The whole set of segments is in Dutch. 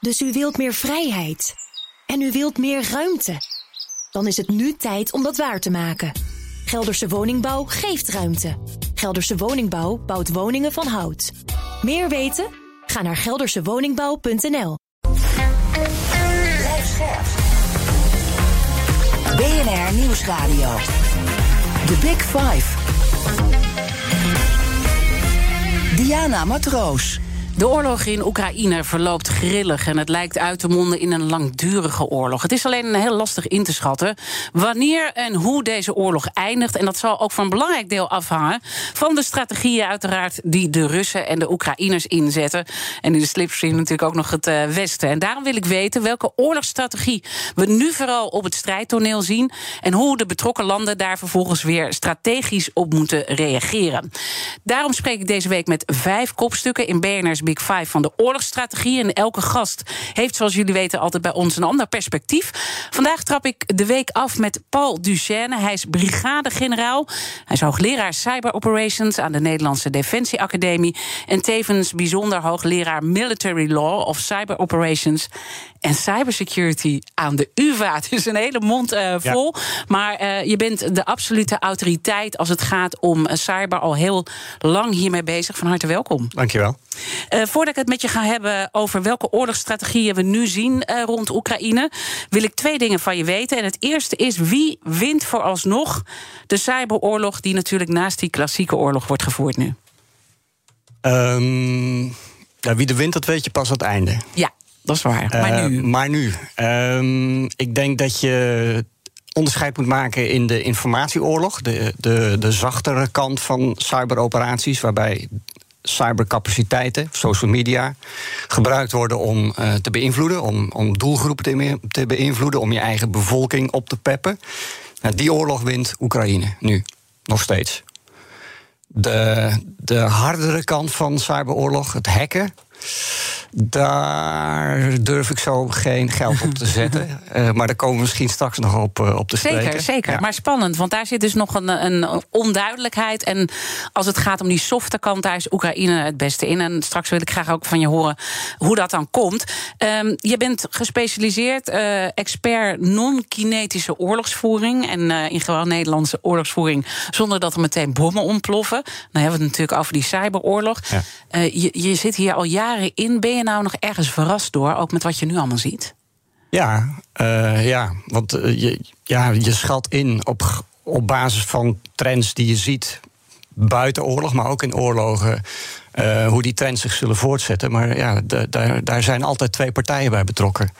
Dus u wilt meer vrijheid. En u wilt meer ruimte. Dan is het nu tijd om dat waar te maken. Gelderse Woningbouw geeft ruimte. Gelderse Woningbouw bouwt woningen van hout. Meer weten? Ga naar geldersewoningbouw.nl. BNR Nieuwsradio. The Big Five. Diana Matroos. De oorlog in Oekraïne verloopt grillig en het lijkt uit te monden in een langdurige oorlog. Het is alleen heel lastig in te schatten wanneer en hoe deze oorlog eindigt. En dat zal ook voor een belangrijk deel afhangen van de strategieën, uiteraard, die de Russen en de Oekraïners inzetten. En in de slipstream natuurlijk ook nog het uh, Westen. En daarom wil ik weten welke oorlogsstrategie we nu vooral op het strijdtoneel zien. En hoe de betrokken landen daar vervolgens weer strategisch op moeten reageren. Daarom spreek ik deze week met vijf kopstukken in BNR's Big Five van de oorlogsstrategie. En elke gast heeft, zoals jullie weten, altijd bij ons een ander perspectief. Vandaag trap ik de week af met Paul Duchesne. Hij is brigadegeneraal. Hij is hoogleraar Cyber Operations aan de Nederlandse Defensie Academie. En tevens bijzonder hoogleraar Military Law of Cyber Operations en Cybersecurity aan de UVA. Het is een hele mond uh, vol. Ja. Maar uh, je bent de absolute autoriteit als het gaat om uh, cyber. Al heel lang hiermee bezig. Van harte welkom. Dankjewel. Uh, voordat ik het met je ga hebben over welke oorlogsstrategieën we nu zien rond Oekraïne, wil ik twee dingen van je weten. En het eerste is wie wint vooralsnog de cyberoorlog die natuurlijk naast die klassieke oorlog wordt gevoerd nu? Um, ja, wie de wint, dat weet je pas aan het einde. Ja, dat is waar. Maar nu? Maar nu. Um, ik denk dat je onderscheid moet maken in de informatieoorlog, de, de, de zachtere kant van cyberoperaties, waarbij cybercapaciteiten, social media, gebruikt worden om uh, te beïnvloeden, om, om doelgroepen te, te, beïnvloeden, om je eigen bevolking op te peppen. Nou, die oorlog wint Oekraïne nu, nog steeds. De, de hardere kant van cyberoorlog, het hacken. Daar durf ik zo geen geld op te zetten. uh, maar daar komen we misschien straks nog op, uh, op te spreken. Zeker, zeker. Ja. Maar spannend, want daar zit dus nog een, een, onduidelijkheid. En als het gaat om die softe kant, daar is Oekraïne het beste in. En straks wil ik graag ook van je horen hoe dat dan komt. Um, je bent gespecialiseerd uh, expert non-kinetische oorlogsvoering. En in gewoon Nederlandse oorlogsvoering zonder dat er meteen bommen ontploffen. Dan hebben we het natuurlijk over die cyberoorlog. Ja. je, je zit hier al jaren in. Ben je nou nog ergens verrast door, ook met wat je nu allemaal ziet? Ja, uh, ja want uh, je, ja, je schat in op, op basis van trends die je ziet buiten oorlog, maar ook in oorlogen. Uh, hoe die trends zich zullen voortzetten. Maar ja, daar, daar zijn altijd twee partijen bij betrokken.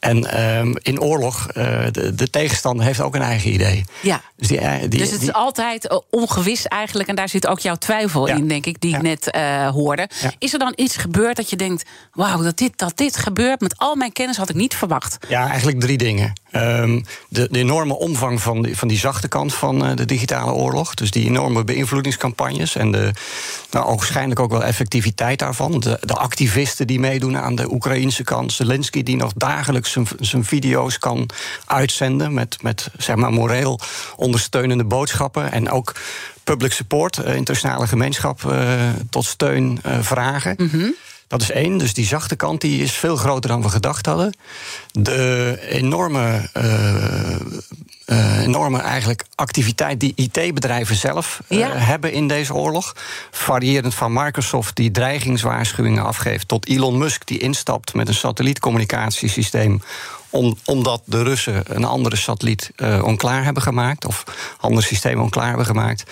En um, in oorlog, uh, de, de, tegenstander heeft ook een eigen idee. Ja. Dus, die, die, dus het is altijd ongewis eigenlijk. En daar zit ook jouw twijfel ja. in, denk ik, die ja. ik net uh, hoorde. Ja. Is er dan iets gebeurd dat je denkt... wauw, dat dit, dat dit gebeurt met al mijn kennis had ik niet verwacht? Ja, eigenlijk drie dingen. Um, de, de, enorme omvang van die, van die zachte kant van uh, de digitale oorlog. Dus die enorme beïnvloedingscampagnes. En de, nou, waarschijnlijk ook wel effectiviteit daarvan. De, de activisten die meedoen aan de Oekraïnse kant. Zelensky die nog dagelijks zijn video's kan uitzenden met, met zeg maar moreel ondersteunende boodschappen en ook public support, uh, internationale gemeenschap uh, tot steun uh, vragen. Mm -hmm. Dat is één. Dus die zachte kant die is veel groter dan we gedacht hadden. De enorme, uh, enorme eigenlijk activiteit die IT-bedrijven zelf ja. hebben in deze oorlog. Variërend van Microsoft die dreigingswaarschuwingen afgeeft, tot Elon Musk die instapt met een satellietcommunicatiesysteem om, omdat de Russen een andere satelliet uh, onklaar hebben gemaakt, of ander systeem onklaar hebben gemaakt.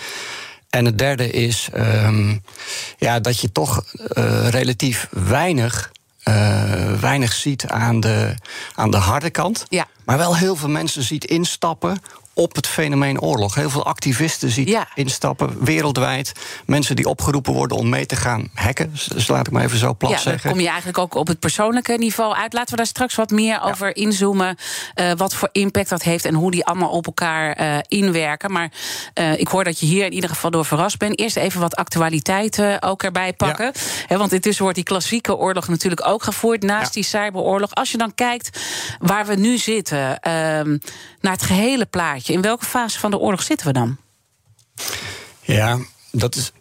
En het derde is um, ja, dat je toch uh, relatief weinig. Uh, weinig ziet aan de, aan de harde kant. Ja. Maar wel heel veel mensen ziet instappen op het fenomeen oorlog. Heel veel activisten ziet ja. instappen, wereldwijd. Mensen die opgeroepen worden om mee te gaan hacken. Dus laat ik maar even zo plat ja, zeggen. Kom je eigenlijk ook op het persoonlijke niveau uit. Laten we daar straks wat meer ja. over inzoomen. Uh, wat voor impact dat heeft en hoe die allemaal op elkaar uh, inwerken. Maar uh, ik hoor dat je hier in ieder geval door verrast bent. Eerst even wat actualiteiten ook erbij pakken. He, want intussen wordt die klassieke oorlog natuurlijk ook gevoerd naast die cyberoorlog. Als je dan kijkt waar we nu zitten, ehm, naar het gehele plaatje. In welke fase van de oorlog zitten we dan? Ja, dat is.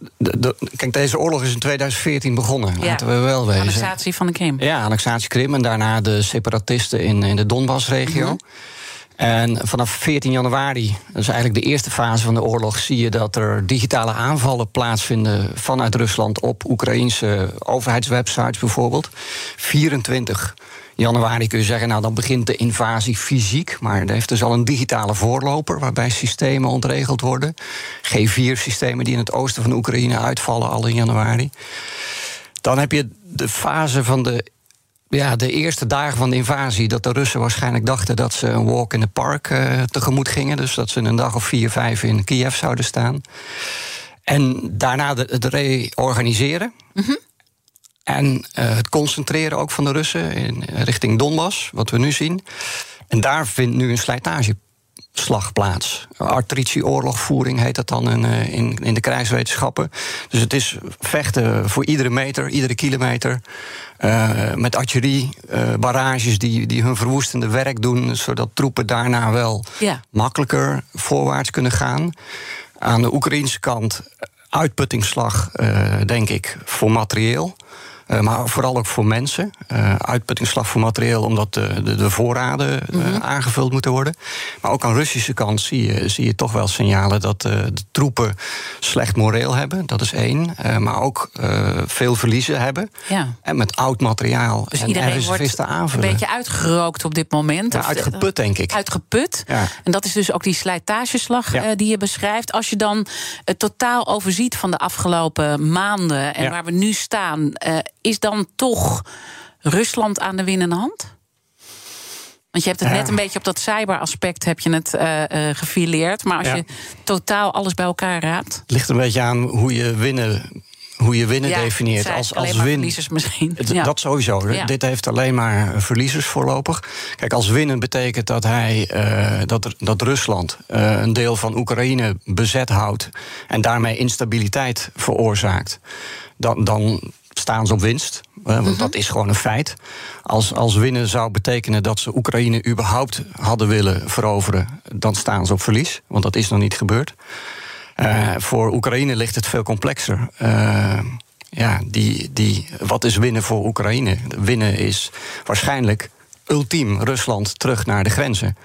Kijk, deze oorlog is in 2014 begonnen. Ja. Laten we wel wezen. Annexatie van de Krim. Ja, annexatie Krim en daarna de separatisten in, in de Donbass-regio. Mhm. En vanaf 14 januari, dat is eigenlijk de eerste fase van de oorlog, zie je dat er digitale aanvallen plaatsvinden vanuit Rusland op Oekraïnse overheidswebsites bijvoorbeeld. 24 januari kun je zeggen, nou dan begint de invasie fysiek, maar er heeft dus al een digitale voorloper waarbij systemen ontregeld worden. G4-systemen die in het oosten van Oekraïne uitvallen al in januari. Dan heb je de fase van de, ja, de eerste dagen van de invasie. Dat de Russen waarschijnlijk dachten dat ze een walk in the park eh, tegemoet gingen. Dus dat ze een dag of vier, vijf in Kiev zouden staan. En daarna het reorganiseren. En eh, het concentreren ook van de Russen in, richting Donbass, wat we nu zien. En daar vindt nu een slijtageslag plaats. Artillerie-oorlogvoering heet dat dan in, eh, in, in de krijgswetenschappen. Dus het is vechten voor iedere meter, iedere kilometer. eh, met artillerie, eh, barrages die, die hun verwoestende werk doen, zodat troepen daarna wel Ja. makkelijker voorwaarts kunnen gaan. Aan de Oekraïnse kant uitputtingsslag, eh, denk ik, voor materieel. Eh, maar vooral ook voor mensen. Eh, uitputtingsslag voor materieel, omdat de, de, de voorraden eh, aangevuld moeten worden. Maar ook aan de Russische kant zie je, zie je toch wel signalen dat de troepen slecht moreel hebben. Dat is één. Maar ook veel verliezen hebben. Ja. En met oud materiaal Dus en iedereen wordt reservisten een aanvullen. beetje uitgerookt op dit moment. Ja, uitgeput, denk ik. Uitgeput. Ja. En dat is dus ook die slijtageslag Ja. die je beschrijft. Als je dan het totaal overziet van de afgelopen maanden en waar we nu staan, is dan toch Rusland aan de winnende hand? Want je hebt het Ja. net een beetje op dat cyberaspect heb je het eh, gefileerd. Maar als Ja. je totaal alles bij elkaar raapt. Het ligt een beetje aan hoe je winnen, hoe je winnen ja, definieert. Als, alleen als win. verliezers misschien. Dat sowieso. Dit heeft alleen maar verliezers voorlopig. Kijk, als winnen betekent dat, hij, eh, dat, dat Rusland een deel van Oekraïne bezet houdt en daarmee instabiliteit veroorzaakt. Dan, dan staan ze op winst. want Mhm. dat is gewoon een feit. Als, als winnen zou betekenen dat ze Oekraïne überhaupt hadden willen veroveren, dan staan ze op verlies. Want dat is nog niet gebeurd. Eh, voor Oekraïne ligt het veel complexer. Eh, ja, die, die, wat is winnen voor Oekraïne? Winnen is waarschijnlijk ultiem Rusland terug naar de grenzen.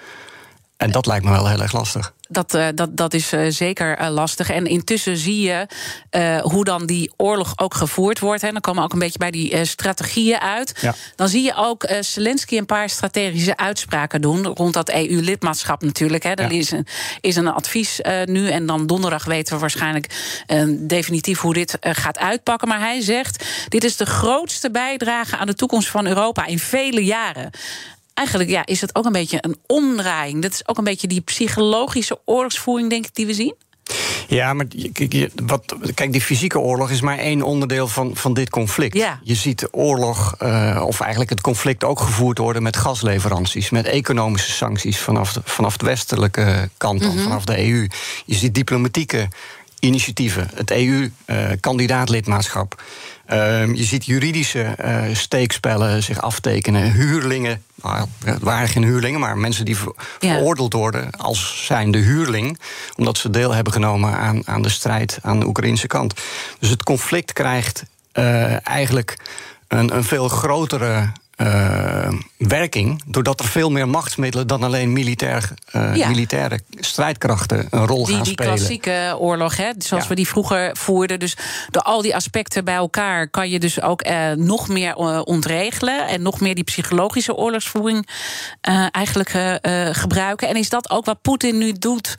En dat lijkt me wel heel erg lastig. Dat, eh, dat, dat is eh, zeker eh, lastig. En intussen zie je hoe dan die oorlog ook gevoerd wordt. En dan komen we ook een beetje bij die strategieën uit. Ja. Dan zie je ook Zelensky een paar strategische uitspraken doen. Rond dat EU-lidmaatschap natuurlijk. Hè. Er Ja. is, een, is een advies nu. En dan donderdag weten we waarschijnlijk definitief hoe dit gaat uitpakken. Maar hij zegt: dit is de grootste bijdrage aan de toekomst van Europa in vele jaren. Eigenlijk ja, is het ook een beetje een omdraaiing. Dat is ook een beetje die psychologische oorlogsvoering, denk ik, die we zien. Ja, maar wat, kijk, die fysieke oorlog is maar één onderdeel van, van dit conflict. Ja. Je ziet de oorlog, eh, of eigenlijk het conflict ook gevoerd worden met gasleveranties, met economische sancties vanaf de, vanaf de westelijke kant, dan, vanaf de EU. Je ziet diplomatieke initiatieven, het EU-kandidaatlidmaatschap. Ehm, je ziet juridische eh, steekspellen zich aftekenen, huurlingen. Nou, het waren geen huurlingen, maar mensen die ver- Ja. veroordeeld worden als zijnde huurling, omdat ze deel hebben genomen aan, aan de strijd aan de Oekraïnse kant. Dus het conflict krijgt eh, eigenlijk een, een veel grotere eh, werking, doordat er veel meer machtsmiddelen dan alleen militair, eh, Ja. militaire strijdkrachten een rol Die, gaan die spelen. klassieke oorlog, hè, zoals Ja. we die vroeger voerden. Dus door al die aspecten bij elkaar kan je dus ook eh, nog meer ontregelen. En nog meer die psychologische oorlogsvoering eigenlijk gebruiken. En is dat ook wat Poetin nu doet?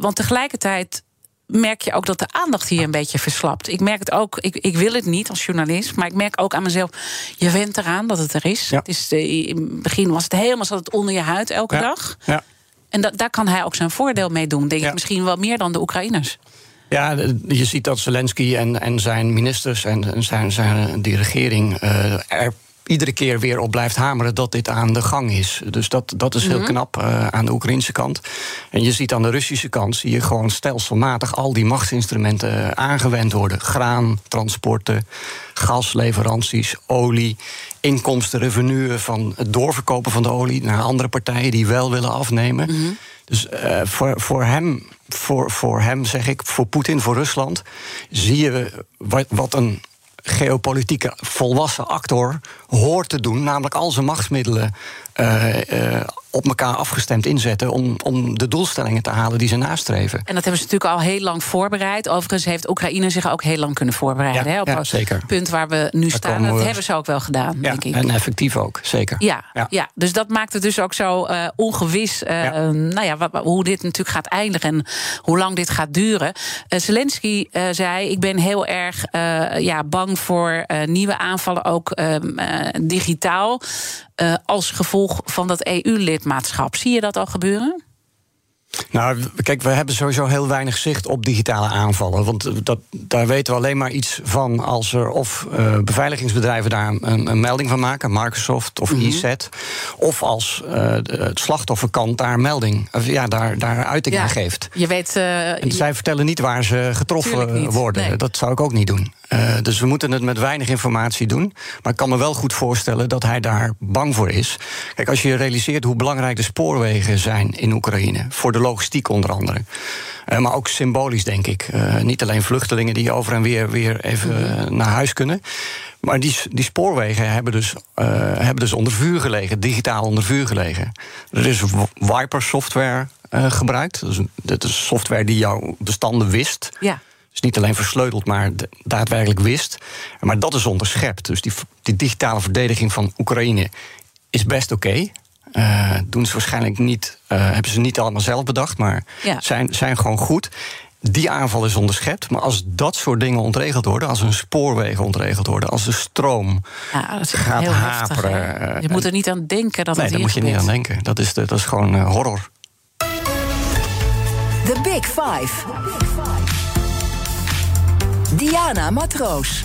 Want tegelijkertijd merk je ook dat de aandacht hier een beetje verslapt. Ik merk het ook, ik, ik wil het niet als journalist, maar ik merk ook aan mezelf, je went eraan dat het er is. Ja. Het is eh, in het begin was het helemaal zat het onder je huid elke Ja. dag. Ja. En da daar kan hij ook zijn voordeel mee doen, denk ik. Misschien wel meer dan de Oekraïners. Ja, je ziet dat Zelensky en, en zijn ministers en, en zijn, zijn, die regering eh, er iedere keer weer op blijft hameren dat dit aan de gang is. Dus dat, dat is heel knap eh, aan de Oekraïnse kant. En je ziet aan de Russische kant zie je gewoon stelselmatig al die machtsinstrumenten eh, aangewend worden. Graan, transporten, gasleveranties, olie, inkomsten, revenuen van het doorverkopen van de olie naar andere partijen die wel willen afnemen. Dus uh, voor, voor, hem, voor, voor hem, zeg ik, voor Poetin, voor Rusland, zie je wat, wat een geopolitieke volwassen actor hoort te doen, namelijk al zijn machtsmiddelen uh, op elkaar afgestemd inzetten om, om de doelstellingen te halen die ze nastreven. En dat hebben ze natuurlijk al heel lang voorbereid. Overigens heeft Oekraïne zich ook heel lang kunnen voorbereiden. Ja, hè, op ja, zeker. het punt waar we nu Daar staan. Dat we- hebben ze ook wel gedaan, Ja, denk ik. en effectief ook, zeker. Ja, ja. Ja. dus dat maakt het dus ook zo eh, ongewis eh, Ja. nou ja, hoe dit natuurlijk gaat eindigen en hoe lang dit gaat duren. Eh, Zelensky zei: Ik ben heel erg ja, bang voor nieuwe aanvallen, ook ehm, eh, digitaal, als gevolg van dat EU-lidmaatschap. Zie je dat al gebeuren? Nou, kijk, we hebben sowieso heel weinig zicht op digitale aanvallen. Want dat, daar weten we alleen maar iets van als er of eh, beveiligingsbedrijven daar een, een melding van maken, Microsoft of ESET, of als de- het slachtofferkant daar melding, of ja, daar, daar uiting aan geeft. Je weet. eh, En je- zij vertellen niet waar ze getroffen worden. nee. Dat zou ik ook niet doen. Dus we moeten het met weinig informatie doen. Maar ik kan me wel goed voorstellen dat hij daar bang voor is. Kijk, als je realiseert hoe belangrijk de spoorwegen zijn in Oekraïne. Voor de logistiek onder andere. Eh, maar ook symbolisch, denk ik. Eh, niet alleen vluchtelingen die over en weer, weer even eh, naar huis kunnen. Maar die, die spoorwegen hebben dus, hebben dus onder vuur gelegen, digitaal onder vuur gelegen. Er is Wiper software gebruikt. Dus dat is software die jouw bestanden wist. ja. Dus niet alleen versleuteld, maar daadwerkelijk wist. Maar dat is onderschept. Dus die, die digitale verdediging van Oekraïne is best oké. Eh, doen ze waarschijnlijk niet, eh, hebben ze niet allemaal zelf bedacht, maar Ja. zijn, zijn gewoon goed. Die aanval is onderschept. Maar als dat soort dingen ontregeld worden, als hun spoorwegen ontregeld worden, als de stroom Ja, dat is gaat heftig. haperen. eh, Je moet er niet aan denken dat nee, het daar hier moet je niet aan denken. Dat is, de, dat is gewoon horror. The Big Five. Diana Matroos.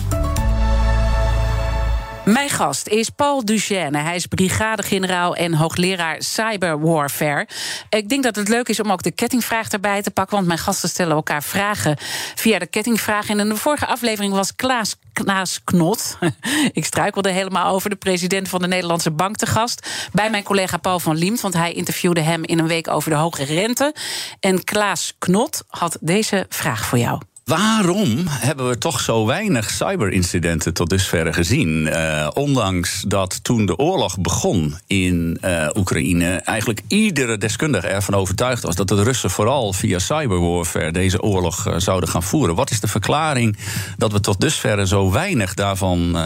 Mijn gast is Paul Duchesne. Hij is brigadegeneraal en hoogleraar cyberwarfare. Ik denk dat het leuk is om ook de kettingvraag erbij te pakken. Want mijn gasten stellen elkaar vragen via de kettingvraag. En in de vorige aflevering was Klaas, Klaas Knot. Ik struikelde helemaal over de president van de Nederlandse Bank te gast. Bij mijn collega Paul van Liemt. Want hij interviewde hem in een week over de hoge rente. En Klaas Knot had deze vraag voor jou. Waarom hebben we toch zo weinig cyberincidenten tot dusver gezien? Eh, ondanks dat toen de oorlog begon in eh, Oekraïne, eigenlijk iedere deskundige ervan overtuigd was dat de Russen vooral via cyberwarfare deze oorlog eh, zouden gaan voeren. Wat is de verklaring dat we tot dusver zo weinig daarvan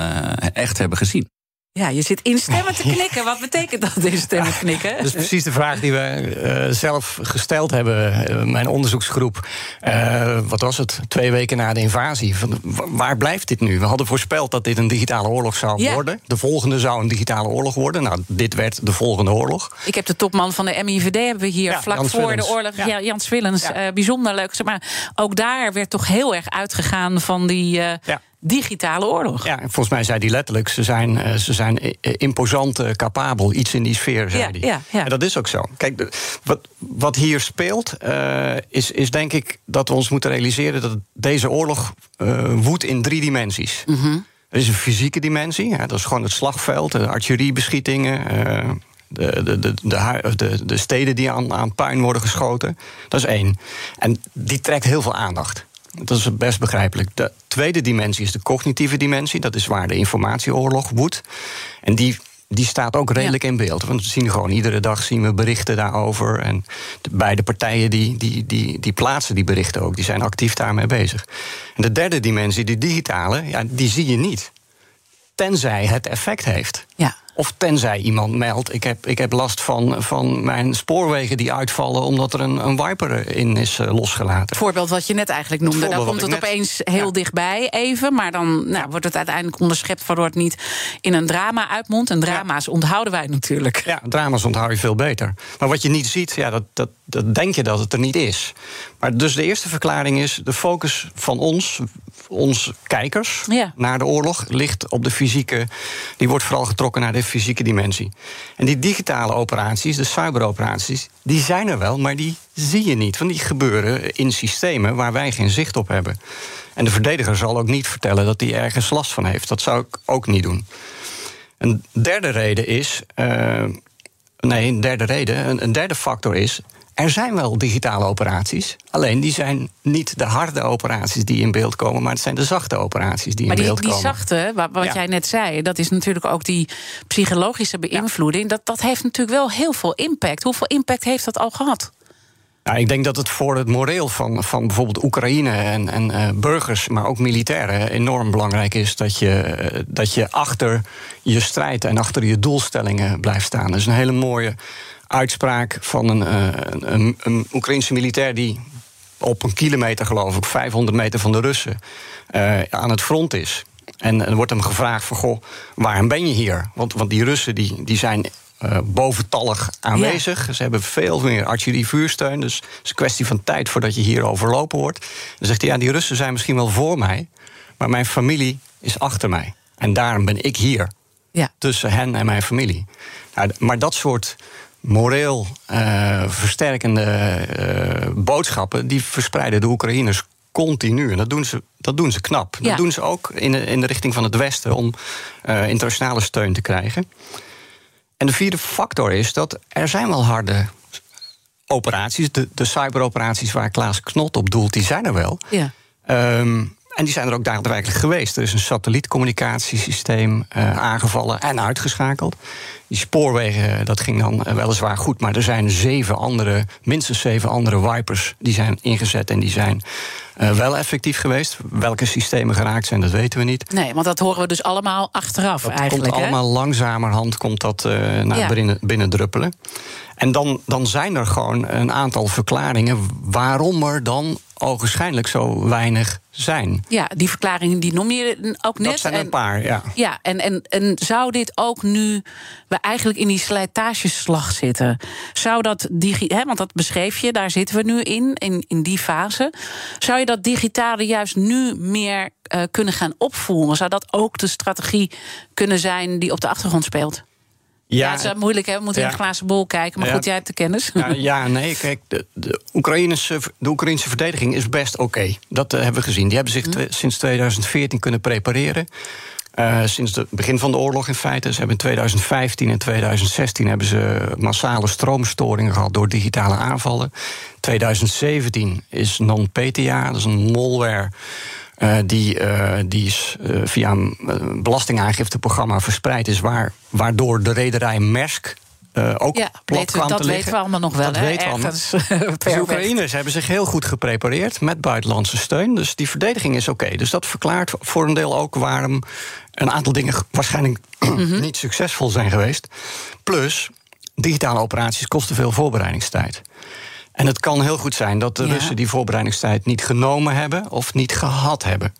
echt hebben gezien? Ja, je zit instemmend te knikken. Wat betekent dat, instemmend knikken? Dat is precies de vraag die we eh, zelf gesteld hebben. eh, mijn onderzoeksgroep. eh, wat was het? Twee weken na de invasie. Van, wa- waar blijft dit nu? We hadden voorspeld dat dit een digitale oorlog zou Ja. worden. De volgende zou een digitale oorlog worden. Nou, dit werd de volgende oorlog. Ik heb de topman van de MIVD hebben we hier Ja, vlak Jans voor Willens. de oorlog. Ja. Ja. Jan Swillens, Ja. eh, bijzonder leuk. Maar ook daar werd toch heel erg uitgegaan van die Ja. Digitale oorlog. Ja, en volgens mij zei hij letterlijk: ze zijn, eh, ze zijn eh, imposant eh, capabel, iets in die sfeer, zei Ja, hij. ja, ja. En dat is ook zo. Kijk, wat, wat hier speelt, is, is denk ik dat we ons moeten realiseren dat deze oorlog eh, woedt in drie dimensies. Er is een fysieke dimensie, ja, dat is gewoon het slagveld, de artilleriebeschietingen. de, de, de, de, de steden die aan, aan puin worden geschoten. Dat is één. En die trekt heel veel aandacht. Dat is best begrijpelijk. De tweede dimensie is de cognitieve dimensie. Dat is waar de informatieoorlog woedt. En die, die staat ook redelijk in beeld. Want we zien gewoon iedere dag zien we berichten daarover. En de beide partijen die, die, die, die plaatsen die berichten ook. Die zijn actief daarmee bezig. En de derde dimensie, die digitale, ja, die zie je niet. Tenzij het effect heeft. Ja. Of tenzij iemand meldt, ik heb, ik heb last van, van mijn spoorwegen die uitvallen... omdat er een, een wiper in is eh, losgelaten. Voorbeeld wat je net eigenlijk noemde. Dan komt het net- opeens heel Ja. dichtbij even. Maar dan nou, wordt het uiteindelijk onderschept... waardoor het niet in een drama uitmondt. En drama's onthouden wij natuurlijk. Ja, drama's onthoud je veel beter. Maar wat je niet ziet, ja, dat, dat, dat denk je dat het er niet is. Maar dus de eerste verklaring is... de focus van ons, ons kijkers Ja. naar de oorlog... ligt op de fysieke... die wordt vooral getrokken naar de fysieke dimensie. En die digitale operaties, de cyberoperaties... die zijn er wel, maar die zie je niet. Want die gebeuren in systemen waar wij geen zicht op hebben. En de verdediger zal ook niet vertellen dat hij ergens last van heeft. Dat zou ik ook niet doen. Een derde reden is. eh, nee, een derde reden. Een, een derde factor is. Er zijn wel digitale operaties. Alleen die zijn niet de harde operaties die in beeld komen, maar het zijn de zachte operaties die maar in die, beeld die komen. zachte, wat, wat Ja. jij net zei, dat is natuurlijk ook die psychologische beïnvloeding. Dat, dat heeft natuurlijk wel heel veel impact. Hoeveel impact heeft dat al gehad? Nou, ik denk dat het voor het moreel van, van bijvoorbeeld Oekraïne en, en eh, burgers, maar ook militairen, enorm belangrijk is dat je, eh, dat je achter je strijd en achter je doelstellingen blijft staan. Dat is een hele mooie uitspraak van een, eh, een, een, Oekraïnse militair die op een kilometer, geloof ik, 500 meter van de Russen aan het front is. En er wordt hem gevraagd van, goh, waarom ben je hier? Want, want die Russen die, die zijn eh, boventallig aanwezig. Ze hebben veel meer artillerievuursteun. Dus het is een kwestie van tijd voordat je hier overlopen wordt. Dan zegt hij, ja, die Russen zijn misschien wel voor mij... maar mijn familie is achter mij. En daarom ben ik hier, Ja. tussen hen en mijn familie. Nou, maar dat soort moreel eh, versterkende eh, boodschappen... die verspreiden de Oekraïners continu. En dat doen ze, dat doen ze knap. Ja. Dat doen ze ook in de, in de richting van het Westen... om internationale steun te krijgen. En de vierde factor is dat er zijn wel harde operaties. De, de cyberoperaties waar Klaas Knot op doelt, die zijn er wel. Ja. Ehm, en die zijn er ook daadwerkelijk geweest. Er is een satellietcommunicatiesysteem eh, aangevallen en uitgeschakeld. Die spoorwegen, dat ging dan eh, weliswaar goed. Maar er zijn zeven andere, minstens zeven andere wipers... die zijn ingezet en die zijn eh, wel effectief geweest. Welke systemen geraakt zijn, dat weten we niet. Nee, want dat horen we dus allemaal achteraf Dat eigenlijk. komt hè? allemaal langzamerhand komt dat, eh naar Ja. binnen, binnendruppelen. En dan, dan zijn er gewoon een aantal verklaringen... waarom er dan ogenschijnlijk zo weinig zijn. Ja, die verklaringen die noem je ook net. dat zijn En- een paar, ja. Ja, en, en, en zou dit ook nu we eigenlijk in die slijtageslag zitten? Zou dat digi hè, want dat beschreef je, daar zitten we nu in, in, in die fase. Zou je dat digitale juist nu meer eh, kunnen gaan opvoeren? Zou dat ook de strategie kunnen zijn die op de achtergrond speelt? Ja, het is moeilijk, hè? We moeten in Ja. een glazen bol kijken. Maar Ja. goed, jij hebt de kennis. Ja, ja, nee, kijk, de, de, Oekraïnse, de Oekraïnse verdediging is best oké. Dat eh, hebben we gezien. Die hebben zich twe- sinds 2014 kunnen prepareren. Eh, sinds het begin van de oorlog in feite. Ze hebben in 2015 en 2016 hebben ze massale stroomstoringen gehad door digitale aanvallen. 2017 is non-PTA, dat is een malware. Eh, die, eh, die is, eh, via een belastingaangifteprogramma verspreid is, waar, waardoor de rederij Maersk eh, ook Ja, plat kwam dat te weten liggen. we allemaal nog wel, Dat hè, weten we allemaal. ergens, Dus de. Oekraïners hebben zich heel goed geprepareerd met buitenlandse steun. Dus die verdediging is oké. Dus dat verklaart voor een deel ook waarom een aantal dingen waarschijnlijk Mhm. niet succesvol zijn geweest. Plus, digitale operaties kosten veel voorbereidingstijd. En het kan heel goed zijn dat de Ja. Russen die voorbereidingstijd niet genomen hebben of niet gehad hebben.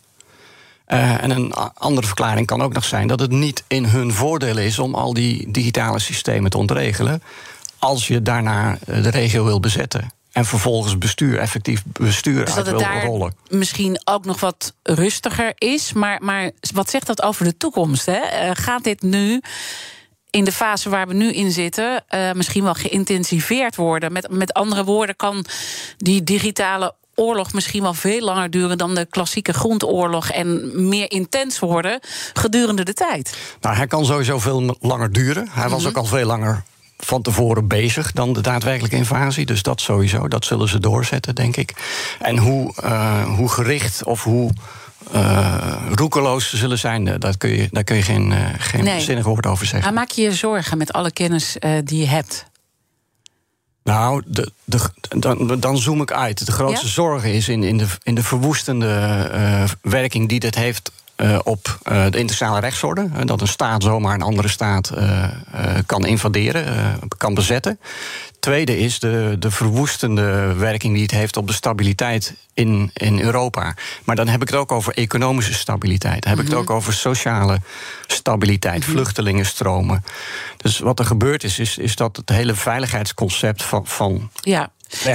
Eh, en een andere verklaring kan ook nog zijn dat het niet in hun voordeel is om al die digitale systemen te ontregelen. Als je daarna eh, de regio wil bezetten. En vervolgens bestuur, effectief bestuur Dus uit wil rollen. misschien ook nog wat rustiger is. Maar, maar wat zegt dat over de toekomst? Hè? Eh, gaat dit nu in de fase waar we nu in zitten, eh, misschien wel geïntensiveerd worden? Met, met andere woorden, kan die digitale oorlog misschien wel veel langer duren dan de klassieke grondoorlog en meer intens worden gedurende de tijd. Nou, hij kan sowieso veel langer duren. Hij Mhm. was ook al veel langer van tevoren bezig dan de daadwerkelijke invasie. Dus dat sowieso, dat zullen ze doorzetten, denk ik. En hoe, eh, hoe gericht of hoe eh, roekeloos zullen zijn, eh, dat kun je, daar kun je geen, eh, geen Nee. zinnig woord over zeggen. Maar maak je je zorgen met alle kennis die je hebt? Nou, de, de, dan, dan zoom ik uit. De grootste Ja? zorg is in, in, de, in de verwoestende werking die dit heeft eh, op eh, de internationale rechtsorde. Eh, dat een staat zomaar een andere staat kan invaderen, kan bezetten. Tweede is de, de verwoestende werking die het heeft op de stabiliteit in, in Europa. Maar dan heb ik het ook over economische stabiliteit. Dan heb ik het ook over sociale stabiliteit, vluchtelingenstromen. Dus wat er gebeurd is, is, is dat het hele veiligheidsconcept van, van Ja.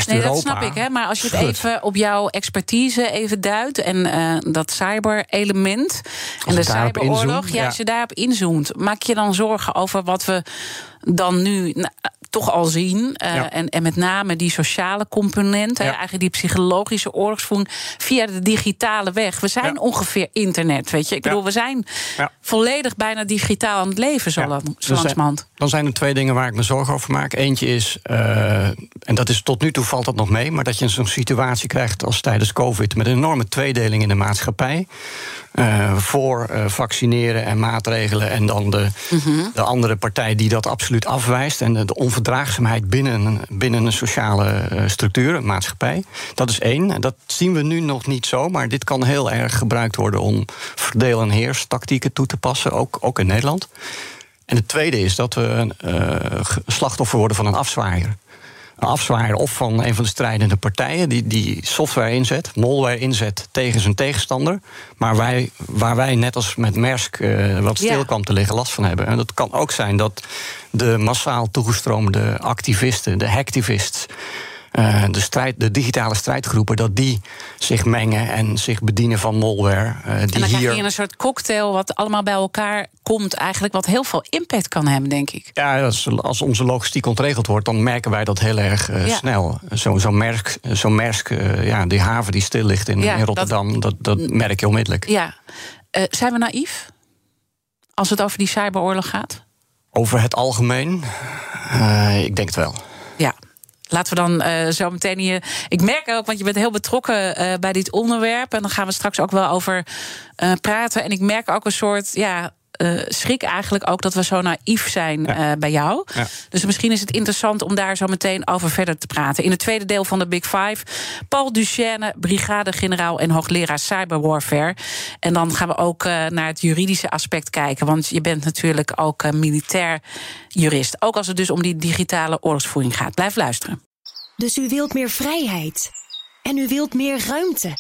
Nee, dat snap ik. Hè? Maar als je het even op jouw expertise even duidt... en eh, dat cyber-element en de cyberoorlog... ja, ja. als je daarop inzoomt... maak je dan zorgen over wat we dan nu... toch al zien. Uh, Ja. en, en met name die sociale component, eigenlijk die psychologische oorlogsvoering via de digitale weg. We zijn Ja. ongeveer internet, weet je. Ik bedoel, we zijn volledig bijna digitaal aan het leven, zo, lang, zo Dus, eh. Dan zijn er twee dingen waar ik me zorgen over maak. Eentje is, eh, en dat is tot nu toe valt dat nog mee, maar dat je zo'n situatie krijgt als tijdens COVID met een enorme tweedeling in de maatschappij. Eh, voor eh, vaccineren en maatregelen. En dan de, de andere partij die dat absoluut afwijst. En de, de onverdraagzaamheid binnen, een- binnen een sociale eh, structuur, een maatschappij. Dat is één. En dat zien we nu nog niet zo. Maar dit kan heel erg gebruikt worden om verdeel- en heerstactieken toe te passen. Ook, ook in Nederland. En het tweede is dat we slachtoffer worden van een afzwaaier. Een afzwaaier of van een van de strijdende partijen die, die software inzet, malware inzet tegen zijn tegenstander. Maar wij, waar wij net als met Maersk eh, wat stil Ja. kwam te liggen last van hebben. En dat kan ook zijn dat de massaal toegestroomde activisten, de hacktivists. Eh, de, strijd, de digitale strijdgroepen, dat die zich mengen en zich bedienen van malware. eh, die En dan krijg hier je een soort cocktail wat allemaal bij elkaar komt, eigenlijk wat heel veel impact kan hebben, denk ik. Ja, als, als onze logistiek ontregeld wordt, dan merken wij dat heel erg eh, Ja. snel. Zo'n zo Maersk, zo Maersk eh, ja, die haven die stil ligt in, Ja, in Rotterdam, dat, dat, merk je onmiddellijk. Ja. Zijn we naïef? Als het over die cyberoorlog gaat? Over het algemeen, ik denk het wel. Ja. Laten we dan eh, zo meteen hier. Ik merk ook, want je bent heel betrokken eh, bij dit onderwerp. En dan gaan we straks ook wel over eh, praten. En ik merk ook een soort. Ja, eh, schrik eigenlijk ook dat we zo naïef zijn Ja. eh, bij jou. Ja. Dus misschien is het interessant om daar zo meteen over verder te praten. In het tweede deel van de Big Five, Paul Duchesne, brigadegeneraal en hoogleraar cyberwarfare. En dan gaan we ook eh, naar het juridische aspect kijken. Want je bent natuurlijk ook eh, militair jurist. Ook als het dus om die digitale oorlogsvoering gaat. Blijf luisteren. Dus u wilt meer vrijheid. En u wilt meer ruimte.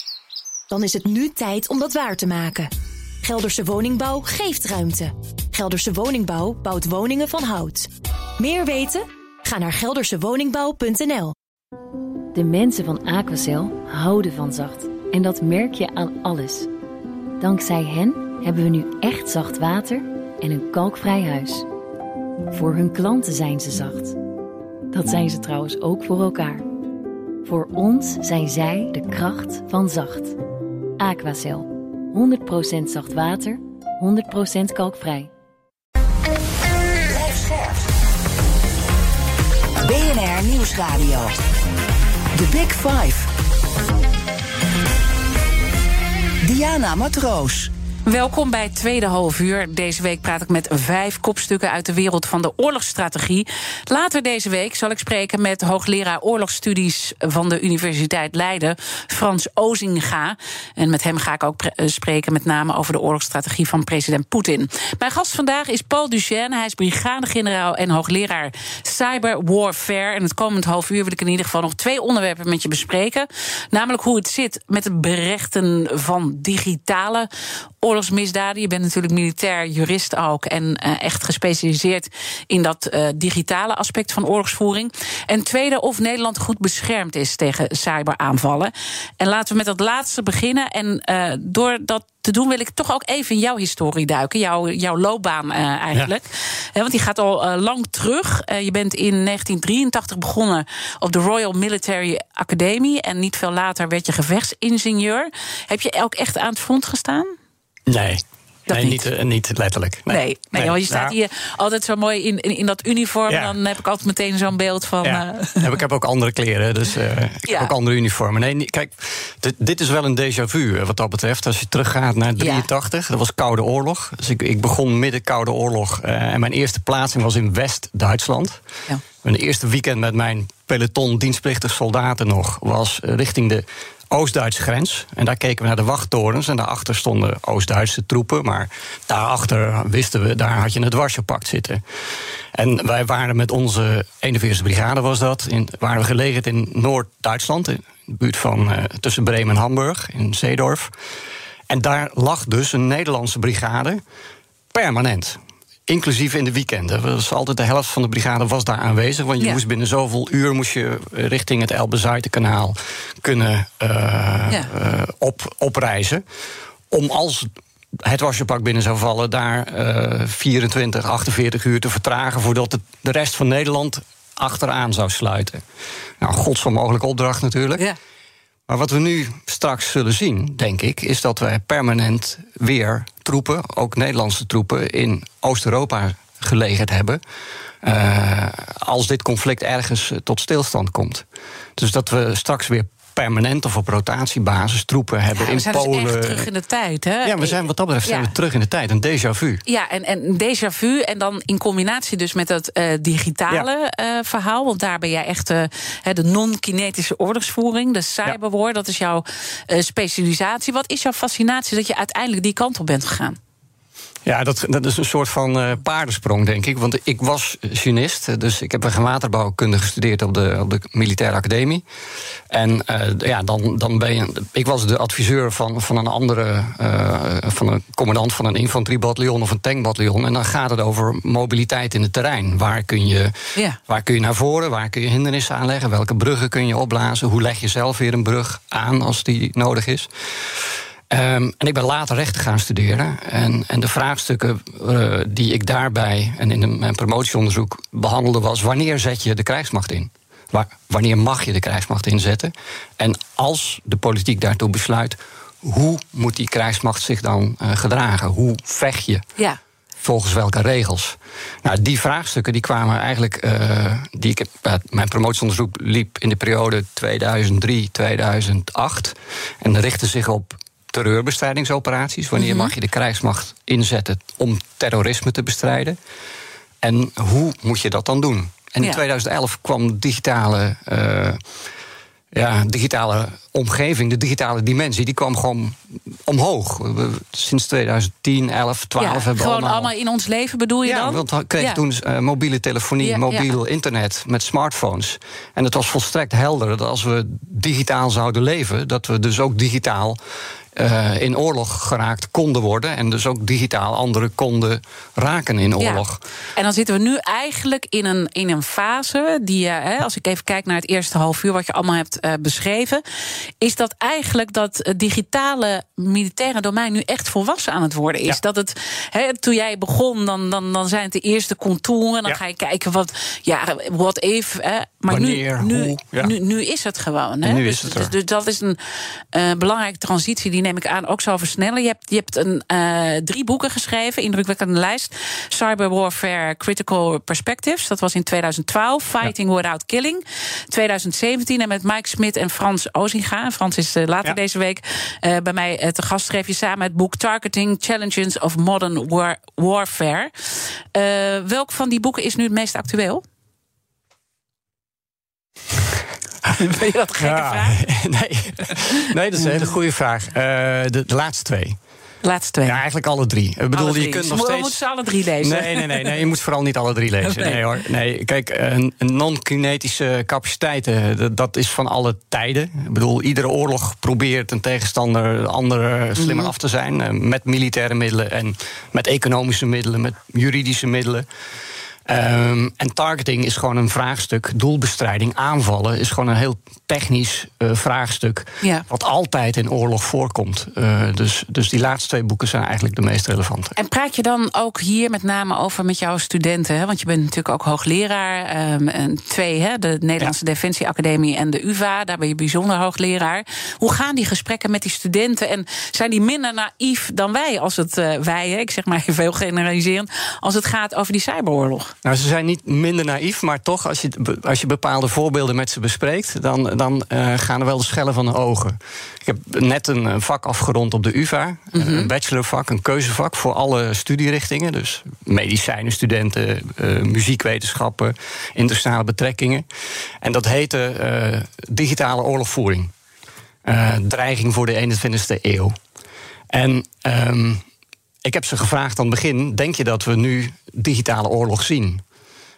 Dan is het nu tijd om dat waar te maken. Gelderse Woningbouw geeft ruimte. Gelderse Woningbouw bouwt woningen van hout. Meer weten? Ga naar geldersewoningbouw.nl. De mensen van Aquacel houden van zacht. En dat merk je aan alles. Dankzij hen hebben we nu echt zacht water en een kalkvrij huis. Voor hun klanten zijn ze zacht. Dat zijn ze trouwens ook voor elkaar. Voor ons zijn zij de kracht van zacht. Aquacel. 100% zacht water, 100% kalkvrij. BNR Nieuwsradio. The Big Five. Diana Matroos. Welkom bij tweede half uur. Deze week praat ik met vijf kopstukken uit de wereld van de oorlogsstrategie. Later deze week zal ik spreken met hoogleraar oorlogsstudies van de Universiteit Leiden, Frans Ozinga. En met hem ga ik ook eh, spreken met name over de oorlogsstrategie van president Poetin. Mijn gast vandaag is Paul Duchesne. Hij is brigadegeneraal en hoogleraar cyberwarfare. En het komend half uur wil ik in ieder geval nog twee onderwerpen met je bespreken. Namelijk hoe het zit met het berechten van digitale oorlogsmisdaden. Je bent natuurlijk militair jurist ook en eh, echt gespecialiseerd in dat eh, digitale aspect van oorlogsvoering. En tweede, of Nederland goed beschermd is tegen cyberaanvallen. En laten we met dat laatste beginnen. En eh, door dat te doen wil ik toch ook even in jouw historie duiken. Jouw, jouw loopbaan eigenlijk. Want die gaat al lang terug. Je bent in 1983 begonnen op de Royal Military Academy. En niet veel later werd je gevechtsingenieur. Heb je ook echt aan het front gestaan? Nee. Dat nee, niet. niet, eh, niet letterlijk. Nee, nee, want je staat Nou, hier altijd zo mooi in, in, in dat uniform. Ja. Dan heb ik altijd meteen zo'n beeld van. Ja. eh, Heb ik heb ook andere kleren, dus eh, ik Ja. heb ook andere uniformen. Nee, kijk, dit, dit is wel een déjà vu wat dat betreft. Als je teruggaat naar 83, dat was Koude Oorlog. Dus ik, ik begon midden Koude Oorlog. en mijn eerste plaatsing was in West-Duitsland. Ja. Mijn eerste weekend met mijn peloton dienstplichtige soldaten nog... was richting de Oost-Duitse grens. En daar keken we naar de wachttorens. En daarachter stonden Oost-Duitse troepen. Maar daarachter wisten we, daar had je het Warschau-pact zitten. En wij waren met onze 41e brigade, was dat... In, waren we gelegerd in Noord-Duitsland... in de buurt van eh, tussen Bremen en Hamburg, in Zeedorf. En daar lag dus een Nederlandse brigade permanent. Inclusief in de weekenden. Was altijd de helft van de brigade was daar aanwezig. Want je Ja. moest binnen zoveel uur moest je richting het Elbe-Zuiderkanaal kunnen eh, Ja. eh, op, opreizen. Om als het wasjepak binnen zou vallen, daar eh 24, 48 uur te vertragen voordat het, de rest van Nederland achteraan zou sluiten. Nou, godsonmogelijke opdracht natuurlijk. Ja. Maar wat we nu straks zullen zien, denk ik, is dat wij permanent weer troepen, ook Nederlandse troepen, in Oost-Europa gelegerd hebben. Uh, als dit conflict ergens tot stilstand komt. Dus dat we straks weer permanent of op rotatiebasis troepen hebben ja, in zijn Polen. Dus echt terug in de tijd, hè? Ja, we zijn wat dat betreft zijn we terug in de tijd. Een déjà vu. Ja, en, en déjà vu. En dan in combinatie dus met dat eh, digitale eh, verhaal. Want daar ben jij echt eh, de non-kinetische oorlogsvoering, de cyberwar. Dat is jouw specialisatie. Wat is jouw fascinatie dat je uiteindelijk die kant op bent gegaan? Ja, dat, dat is een soort van eh, paardensprong, denk ik. Want ik was chinist, dus ik heb een waterbouwkunde gestudeerd op de, op de militaire academie. En eh, ja, dan, dan ben je. Ik was de adviseur van, van een andere. eh, van een commandant van een infanteriebataljon of een tankbataljon. En dan gaat het over mobiliteit in het terrein. Waar kun je, Ja. waar kun je naar voren? Waar kun je hindernissen aanleggen? Welke bruggen kun je opblazen? Hoe leg je zelf weer een brug aan als die nodig is? Ehm, en ik ben later rechten gaan studeren. En, en de vraagstukken eh, die ik daarbij en in mijn promotieonderzoek behandelde was: wanneer zet je de krijgsmacht in? Waar, wanneer mag je de krijgsmacht inzetten? En als de politiek daartoe besluit, hoe moet die krijgsmacht zich dan eh, gedragen? Hoe vecht je? Ja. Volgens welke regels? Nou, die vraagstukken die kwamen eigenlijk. eh, die ik, mijn promotieonderzoek liep in de periode 2003-2008. En richtte zich op terreurbestrijdingsoperaties. Wanneer mag je de krijgsmacht inzetten om terrorisme te bestrijden? En hoe moet je dat dan doen? En in Ja. 2011 kwam digitale. eh, ja, digitale omgeving, de digitale dimensie, die kwam gewoon omhoog. We- Sinds 2010, 11, 12 ja, hebben we gewoon allemaal... allemaal in ons leven bedoel je ja, dan? want we kregen Ja. toen eh, mobiele telefonie, mobiel internet met smartphones. En het was volstrekt helder dat als we digitaal zouden leven, dat we dus ook digitaal eh, in oorlog geraakt konden worden. En dus ook digitaal anderen konden raken in Ja. oorlog. En dan zitten we nu eigenlijk in een, in een fase die, eh, hè, als ik even kijk naar het eerste half uur wat je allemaal hebt eh, beschreven, is dat eigenlijk dat het digitale militaire domein nu echt volwassen aan het worden is. Ja. Dat het, hè, toen jij begon, dan, dan, dan zijn het de eerste contouren, dan Ja. ga je kijken wat, ja, what if. Hè, maar Wanneer, nu, nu, hoe, ja. nu, nu is het gewoon. Hè? Nu dus, is het dus, dus dat is een eh, belangrijke transitie, die neem ik aan ook zal versnellen. Je hebt, je hebt een, eh, drie boeken geschreven, indrukwekkende lijst. Cyber Warfare Critical Perspectives, dat was in 2012. Fighting Without Killing, 2017. En met Mike Smit en Frans Ozinga. Frans is eh, later Ja. deze week bij mij te gast. Schreef je samen het boek Targeting Challenges of Modern War- Warfare. Welk van die boeken is nu het meest actueel? Vind je dat een gekke vraag? nee. nee, dat is een hele goede vraag. Eh, de, de laatste twee. Laatste twee. Ja, eigenlijk alle drie. Ik bedoel, je kunt nog steeds. moeten ze alle drie lezen. Nee, nee, nee, nee. Je moet vooral niet alle drie lezen. Nee. Nee, hoor. Nee, kijk, een, non-kinetische capaciteiten, dat, dat is van alle tijden. Ik bedoel, iedere oorlog probeert een tegenstander de andere slimmer Mhm. af te zijn. eh, Met militaire middelen en met economische middelen, met juridische middelen. Ehm, en targeting is gewoon een vraagstuk. Doelbestrijding, aanvallen is gewoon een heel technisch eh, vraagstuk. Ja. Wat altijd in oorlog voorkomt. Eh, dus, dus die laatste twee boeken zijn eigenlijk de meest relevante. En praat je dan ook hier met name over met jouw studenten? Hè? Want je bent natuurlijk ook hoogleraar. ehm, en twee, hè, de Nederlandse Defensie Academie en de UVA. Daar ben je bijzonder hoogleraar. Hoe gaan die gesprekken met die studenten? En zijn die minder naïef dan wij? Als het eh, wij, hè, ik zeg maar even heel generaliserend. Als het gaat over die cyberoorlog. Nou, ze zijn niet minder naïef, maar toch, als je, als je bepaalde voorbeelden met ze bespreekt, dan, dan eh, gaan er wel de schellen van de ogen. Ik heb net een, vak afgerond op de UVA, een bachelorvak, een keuzevak voor alle studierichtingen. Dus medicijnen, studenten, eh, muziekwetenschappen, internationale betrekkingen. En dat heette eh, digitale oorlogvoering. Dreiging voor de 21ste eeuw. En ehm, ik heb ze gevraagd aan het begin: denk je dat we nu digitale oorlog zien?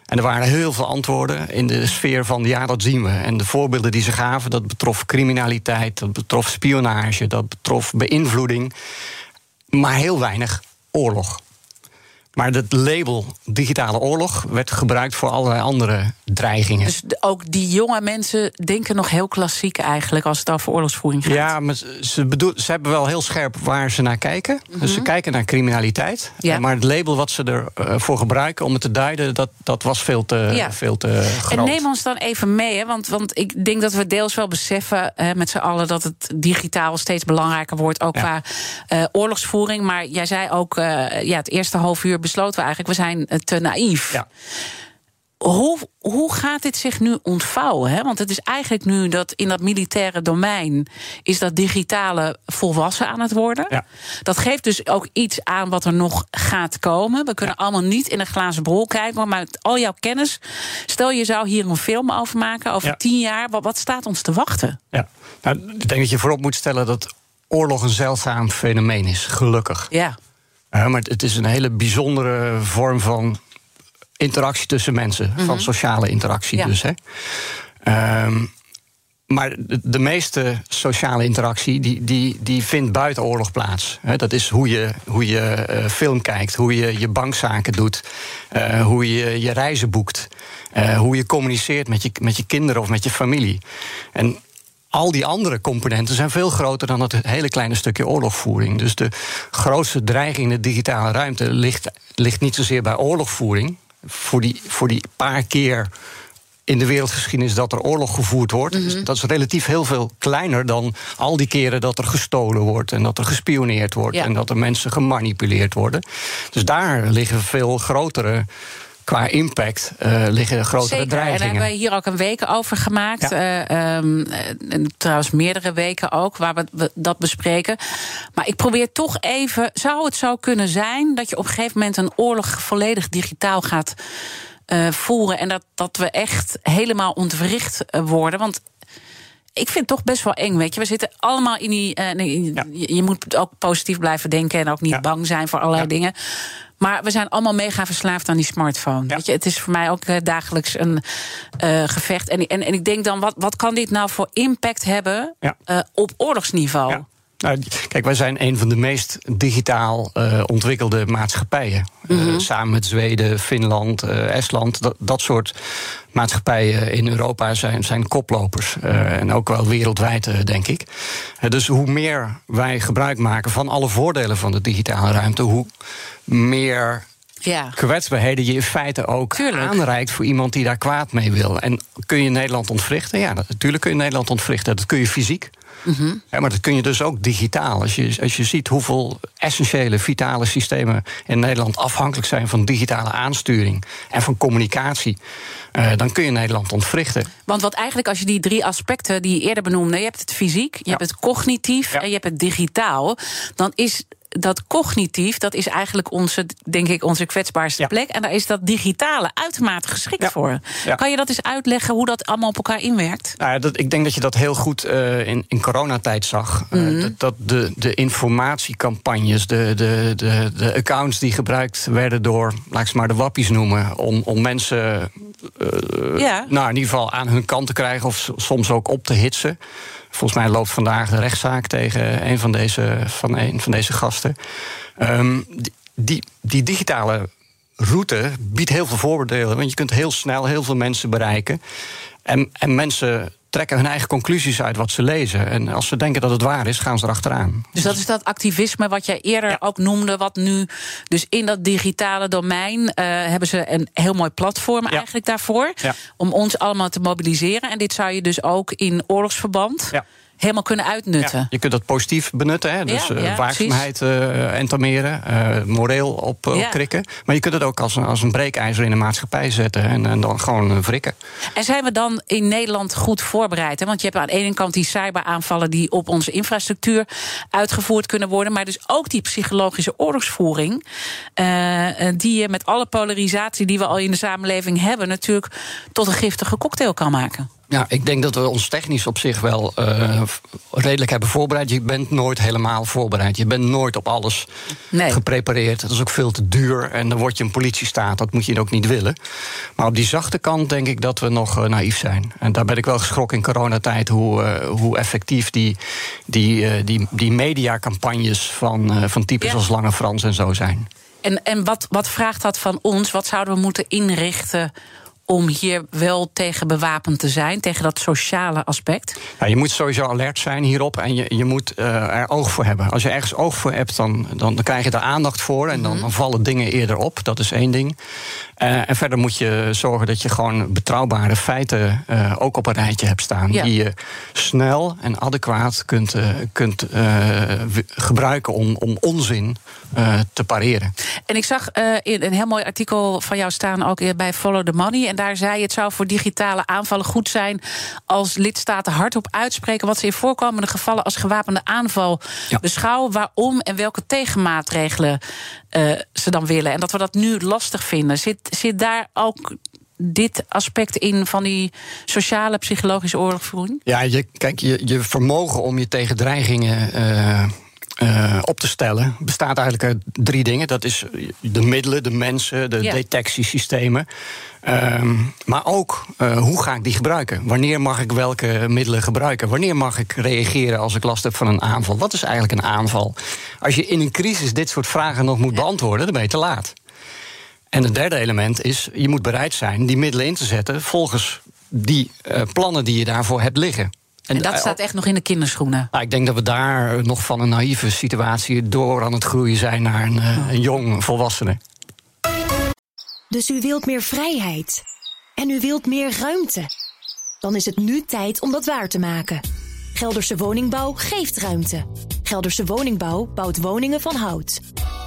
En er waren heel veel antwoorden in de sfeer van ja, dat zien we. En de voorbeelden die ze gaven, dat betrof criminaliteit, dat betrof spionage, dat betrof beïnvloeding. Maar heel weinig oorlog. Maar het label digitale oorlog werd gebruikt voor allerlei andere dreigingen. Dus ook die jonge mensen denken nog heel klassiek eigenlijk als het over oorlogsvoering gaat. Ja, maar ze, bedoel, ze hebben wel heel scherp waar ze naar kijken. Dus ze kijken naar criminaliteit. Mhm. Ja. Maar het label wat ze ervoor voor gebruiken om het te duiden, dat, dat was veel te, Ja. veel te groot. En neem ons dan even mee, hè, want, want ik denk dat we deels wel beseffen hè, met z'n allen dat het digitaal steeds belangrijker wordt, ook Ja. qua eh, oorlogsvoering. Maar jij zei ook, eh, ja, het eerste half uur besloten we eigenlijk, we zijn eh, te naïef. Ja. Hoe, hoe gaat dit zich nu ontvouwen? Hè? Want het is eigenlijk nu dat in dat militaire domein is dat digitale volwassen aan het worden. Ja. Dat geeft dus ook iets aan wat er nog gaat komen. We kunnen allemaal niet in een glazen bol kijken, maar met al jouw kennis, stel je zou hier een film over maken over Ja. tien jaar, wat, wat staat ons te wachten? Ja. Nou, ik denk dat je voorop moet stellen dat oorlog een zeldzaam fenomeen is, gelukkig. Ja. Maar het is een hele bijzondere vorm van interactie tussen mensen, van sociale interactie Ja. dus. Hè. Ehm, maar de, de meeste sociale interactie die, die, die vindt buiten oorlog plaats. Dat is hoe je, hoe je eh, film kijkt, hoe je je bankzaken doet, eh, hoe je je reizen boekt, eh, hoe je communiceert met je, met je kinderen of met je familie. En al die andere componenten zijn veel groter dan het hele kleine stukje oorlogvoering. Dus de grootste dreiging in de digitale ruimte ligt, ligt niet zozeer bij oorlogvoering. Voor die, voor die paar keer in de wereldgeschiedenis dat er oorlog gevoerd wordt. Dus dat is relatief heel veel kleiner dan al die keren dat er gestolen wordt en dat er gespioneerd wordt Ja. en dat er mensen gemanipuleerd worden. Dus daar liggen veel grotere. Qua impact eh, liggen grotere Zeker, en daar dreigingen. hebben wij hier ook een week over gemaakt. Ja. Eh, ehm, en trouwens meerdere weken ook, waar we we dat bespreken. Maar ik probeer toch even, zou het zo kunnen zijn... dat je op een gegeven moment een oorlog volledig digitaal gaat eh, voeren... en dat, dat we echt helemaal ontwricht worden? Want ik vind het toch best wel eng, weet je. We zitten allemaal in die... Ja. je, je moet ook positief blijven denken... en ook niet Ja. bang zijn voor allerlei Ja. dingen... Maar we zijn allemaal mega verslaafd aan die smartphone. Ja. Weet je, het is voor mij ook eh, dagelijks een eh, gevecht. En, en, en ik denk dan, wat, wat kan dit nou voor impact hebben Ja. eh, op oorlogsniveau? Ja. Nou, kijk, wij zijn een van de meest digitaal eh, ontwikkelde maatschappijen. Eh, samen met Zweden, Finland, eh, Estland. Dat, dat soort maatschappijen in Europa zijn, zijn koplopers. En ook wel wereldwijd, denk ik. Dus hoe meer wij gebruik maken van alle voordelen van de digitale ruimte, hoe meer Ja. kwetsbaarheden je in feite ook Tuurlijk. aanreikt voor iemand die daar kwaad mee wil. En kun je Nederland ontwrichten? Ja, natuurlijk kun je Nederland ontwrichten. Dat kun je fysiek. Ja, maar dat kun je dus ook digitaal. Als je, als je ziet hoeveel essentiële, vitale systemen in Nederland afhankelijk zijn van digitale aansturing en van communicatie, eh, dan kun je Nederland ontwrichten. Want wat eigenlijk, als je die drie aspecten die je eerder benoemde, je hebt het fysiek, je Ja. hebt het cognitief Ja. en je hebt het digitaal, dan is dat cognitief, dat is eigenlijk onze, denk ik, onze kwetsbaarste Ja. plek. En daar is dat digitale uitermate geschikt Ja. voor. Ja. Kan je dat eens uitleggen hoe dat allemaal op elkaar inwerkt? Nou ja, dat, ik denk dat je dat heel goed eh, in, in coronatijd zag. Eh, Mhm. dat dat de, de informatiecampagnes, de, de, de, de accounts die gebruikt werden door, laat ik ze maar de wappies noemen, om, om mensen ja. nou, in ieder geval aan hun kant te krijgen of soms ook op te hitsen. Volgens mij loopt vandaag de rechtszaak tegen een van deze, van een van deze gasten. Ehm, die, die, digitale route biedt heel veel voordelen. Want je kunt heel snel heel veel mensen bereiken. En, en mensen trekken hun eigen conclusies uit wat ze lezen. En als ze denken dat het waar is, gaan ze erachteraan. Dus dat is dat activisme wat jij eerder Ja. ook noemde, wat nu dus in dat digitale domein eh, hebben ze een heel mooi platform Ja. eigenlijk daarvoor. Ja. Om ons allemaal te mobiliseren. En dit zou je dus ook in oorlogsverband Ja. Helemaal kunnen uitnutten. Ja, je kunt dat positief benutten, hè? dus Ja, eh, ja, waakzaamheid eh entameren, eh, moreel opkrikken. Maar je kunt het ook als een, als een breekijzer in de maatschappij zetten en, en dan gewoon wrikken. En zijn we dan in Nederland goed voorbereid? Hè? Want je hebt aan de ene kant die cyberaanvallen die op onze infrastructuur uitgevoerd kunnen worden, maar dus ook die psychologische oorlogsvoering, die je met alle polarisatie die we al in de samenleving hebben, natuurlijk tot een giftige cocktail kan maken. Ja, ik denk dat we ons technisch op zich wel eh, redelijk hebben voorbereid. Je bent nooit helemaal voorbereid. Je bent nooit op alles Nee. geprepareerd. Dat is ook veel te duur en dan word je een politiestaat. Dat moet je ook niet willen. Maar op die zachte kant denk ik dat we nog eh, naïef zijn. En daar ben ik wel geschrokken in coronatijd... hoe, eh, hoe effectief die, die, die, die mediacampagnes van, van types Ja. als Lange Frans en zo zijn. En, en wat, wat vraagt dat van ons? Wat zouden we moeten inrichten om hier wel tegen bewapend te zijn, tegen dat sociale aspect? Ja, je moet sowieso alert zijn hierop en je, je moet uh, er oog voor hebben. Als je ergens oog voor hebt, dan, dan, dan krijg je er aandacht voor en dan, dan vallen dingen eerder op. Dat is één ding. Uh, en verder moet je zorgen dat je gewoon betrouwbare feiten uh, ook op een rijtje hebt staan. Ja. Die je snel en adequaat kunt, kunt gebruiken om, om onzin te pareren. En ik zag in een heel mooi artikel van jou staan, ook bij Follow the Money. En daar zei je: het zou voor digitale aanvallen goed zijn als lidstaten hardop uitspreken wat ze in voorkomende gevallen als gewapende aanval ja. beschouwen, waarom en welke tegenmaatregelen uh, ze dan willen. En dat we dat nu lastig vinden. Zit, zit daar ook dit aspect in van die sociale psychologische oorlogvoering? Ja, je, kijk, je, je vermogen om je tegen dreigingen. Uh, uh, op te stellen bestaat eigenlijk uit drie dingen. Dat is de middelen, de mensen, de ja. detectiesystemen. Um, maar ook uh, hoe ga ik die gebruiken? Wanneer mag ik welke middelen gebruiken? Wanneer mag ik reageren als ik last heb van een aanval? Wat is eigenlijk een aanval? Als je in een crisis dit soort vragen nog moet beantwoorden, dan ben je te laat. En het derde element is, je moet bereid zijn die middelen in te zetten volgens die uh, plannen die je daarvoor hebt liggen. En, en dat staat echt nog in de kinderschoenen. Nou, ik denk dat we daar nog van een naïeve situatie door aan het groeien zijn naar een, uh, een jong volwassene. Dus u wilt meer vrijheid. En u wilt meer ruimte. Dan is het nu tijd om dat waar te maken. Gelderse Woningbouw geeft ruimte. Gelderse Woningbouw bouwt woningen van hout.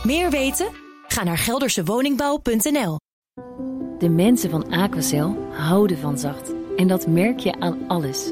Meer weten? Ga naar geldersewoningbouw.nl. De mensen van Aquacel houden van zacht. En dat merk je aan alles.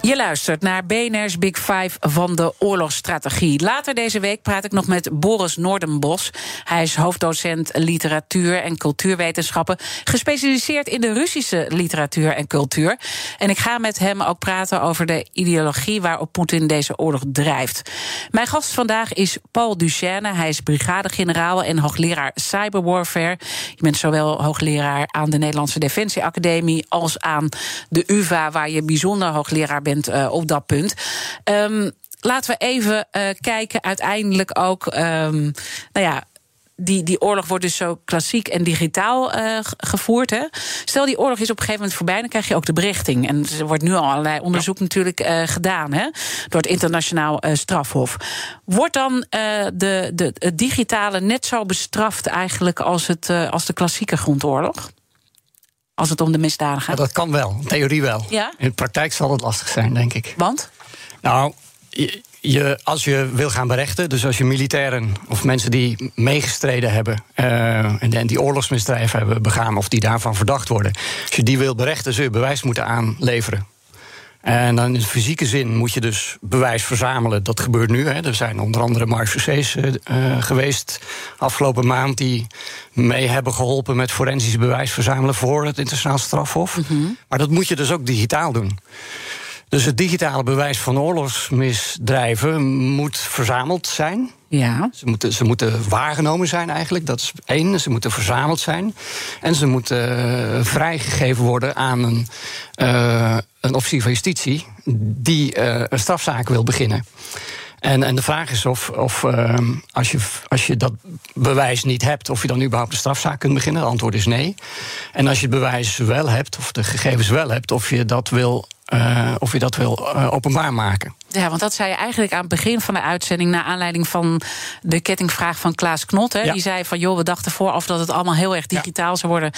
Je luistert naar BNR's Big Five van de oorlogsstrategie. Later deze week praat ik nog met Boris Noordenbos. Hij is hoofddocent literatuur en cultuurwetenschappen, gespecialiseerd in de Russische literatuur en cultuur. En ik ga met hem ook praten over de ideologie waarop Poetin deze oorlog drijft. Mijn gast vandaag is Paul Duchesne. Hij is brigadegeneraal en hoogleraar cyberwarfare. Je bent zowel hoogleraar aan de Nederlandse Defensieacademie als aan de UVA, waar je bijzonder hoogleraar bent uh, op dat punt. Um, laten we even uh, kijken, uiteindelijk ook. Um, nou ja, die, die oorlog wordt dus zo klassiek en digitaal uh, gevoerd. Hè? Stel, die oorlog is op een gegeven moment voorbij, dan krijg je ook de berichting. En er wordt nu al allerlei onderzoek ja. natuurlijk uh, gedaan hè? door het internationaal uh, strafhof. Wordt dan de, de, het digitale net zo bestraft eigenlijk als, het, als de klassieke grondoorlog? Als het om de misdaden gaat? Ja, dat kan wel, in theorie wel. Ja? In de praktijk zal het lastig zijn, denk ik. Want? Nou, je, je, als je wil gaan berechten, dus als je militairen of mensen die meegestreden hebben uh, en die oorlogsmisdrijven hebben begaan of die daarvan verdacht worden, als je die wil berechten, zul je bewijs moeten aanleveren. En dan in fysieke zin moet je dus bewijs verzamelen. Dat gebeurt nu. Hè. Er zijn onder andere marechaussées uh, geweest afgelopen maand... die mee hebben geholpen met forensisch bewijs verzamelen... voor het internationaal strafhof. Mm -hmm. Maar dat moet je dus ook digitaal doen. Dus het digitale bewijs van oorlogsmisdrijven moet verzameld zijn. Ja. Ze, moeten, ze moeten waargenomen zijn eigenlijk, dat is één. Ze moeten verzameld zijn. En ze moeten uh, vrijgegeven worden aan een, uh, een officier van justitie... die uh, een strafzaak wil beginnen. En, en de vraag is of, of uh, als, je, als je dat bewijs niet hebt, of je dan überhaupt een strafzaak kunt beginnen. Het antwoord is nee. En als je het bewijs wel hebt, of de gegevens wel hebt, of je dat wil, uh, of je dat wil uh, openbaar maken. Ja, want dat zei je eigenlijk aan het begin van de uitzending... naar aanleiding van de kettingvraag van Klaas Knot. Hè? Ja. Die zei van, joh, we dachten vooraf dat het allemaal heel erg digitaal ja. zou worden.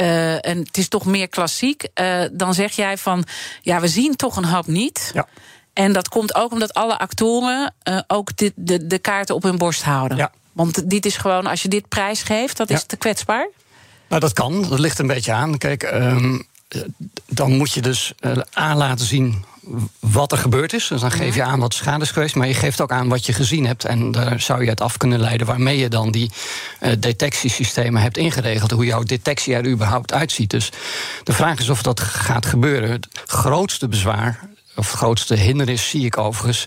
Uh, en het is toch meer klassiek. Dan zeg jij van, ja, we zien toch een hoop niet... Ja. En dat komt ook omdat alle actoren ook dit, de, de kaarten op hun borst houden. Ja. Want dit is gewoon, als je dit prijs geeft, dat is te kwetsbaar. Nou, dat kan. Dat ligt een beetje aan. Kijk, um, dan moet je dus uh, aan laten zien wat er gebeurd is. Dus dan geef je aan wat schade is geweest. Maar je geeft ook aan wat je gezien hebt. En daar zou je het af kunnen leiden waarmee je dan die uh, detectiesystemen hebt ingeregeld. Hoe jouw detectie er überhaupt uitziet. Dus de vraag is of dat gaat gebeuren. Het grootste bezwaar of grootste hindernis zie ik overigens